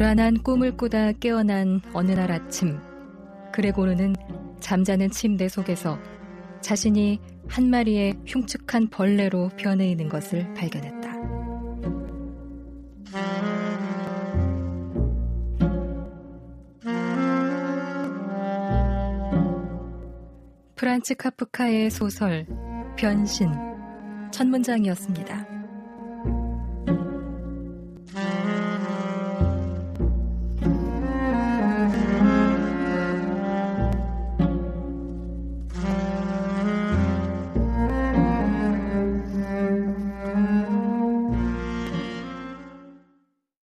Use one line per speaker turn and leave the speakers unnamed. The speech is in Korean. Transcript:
불안한 꿈을 꾸다 깨어난 어느 날 아침, 그레고르는 잠자는 침대 속에서 자신이 한 마리의 흉측한 벌레로 변해 있는 것을 발견했다. 프란츠 카프카의 소설 변신 첫 문장이었습니다.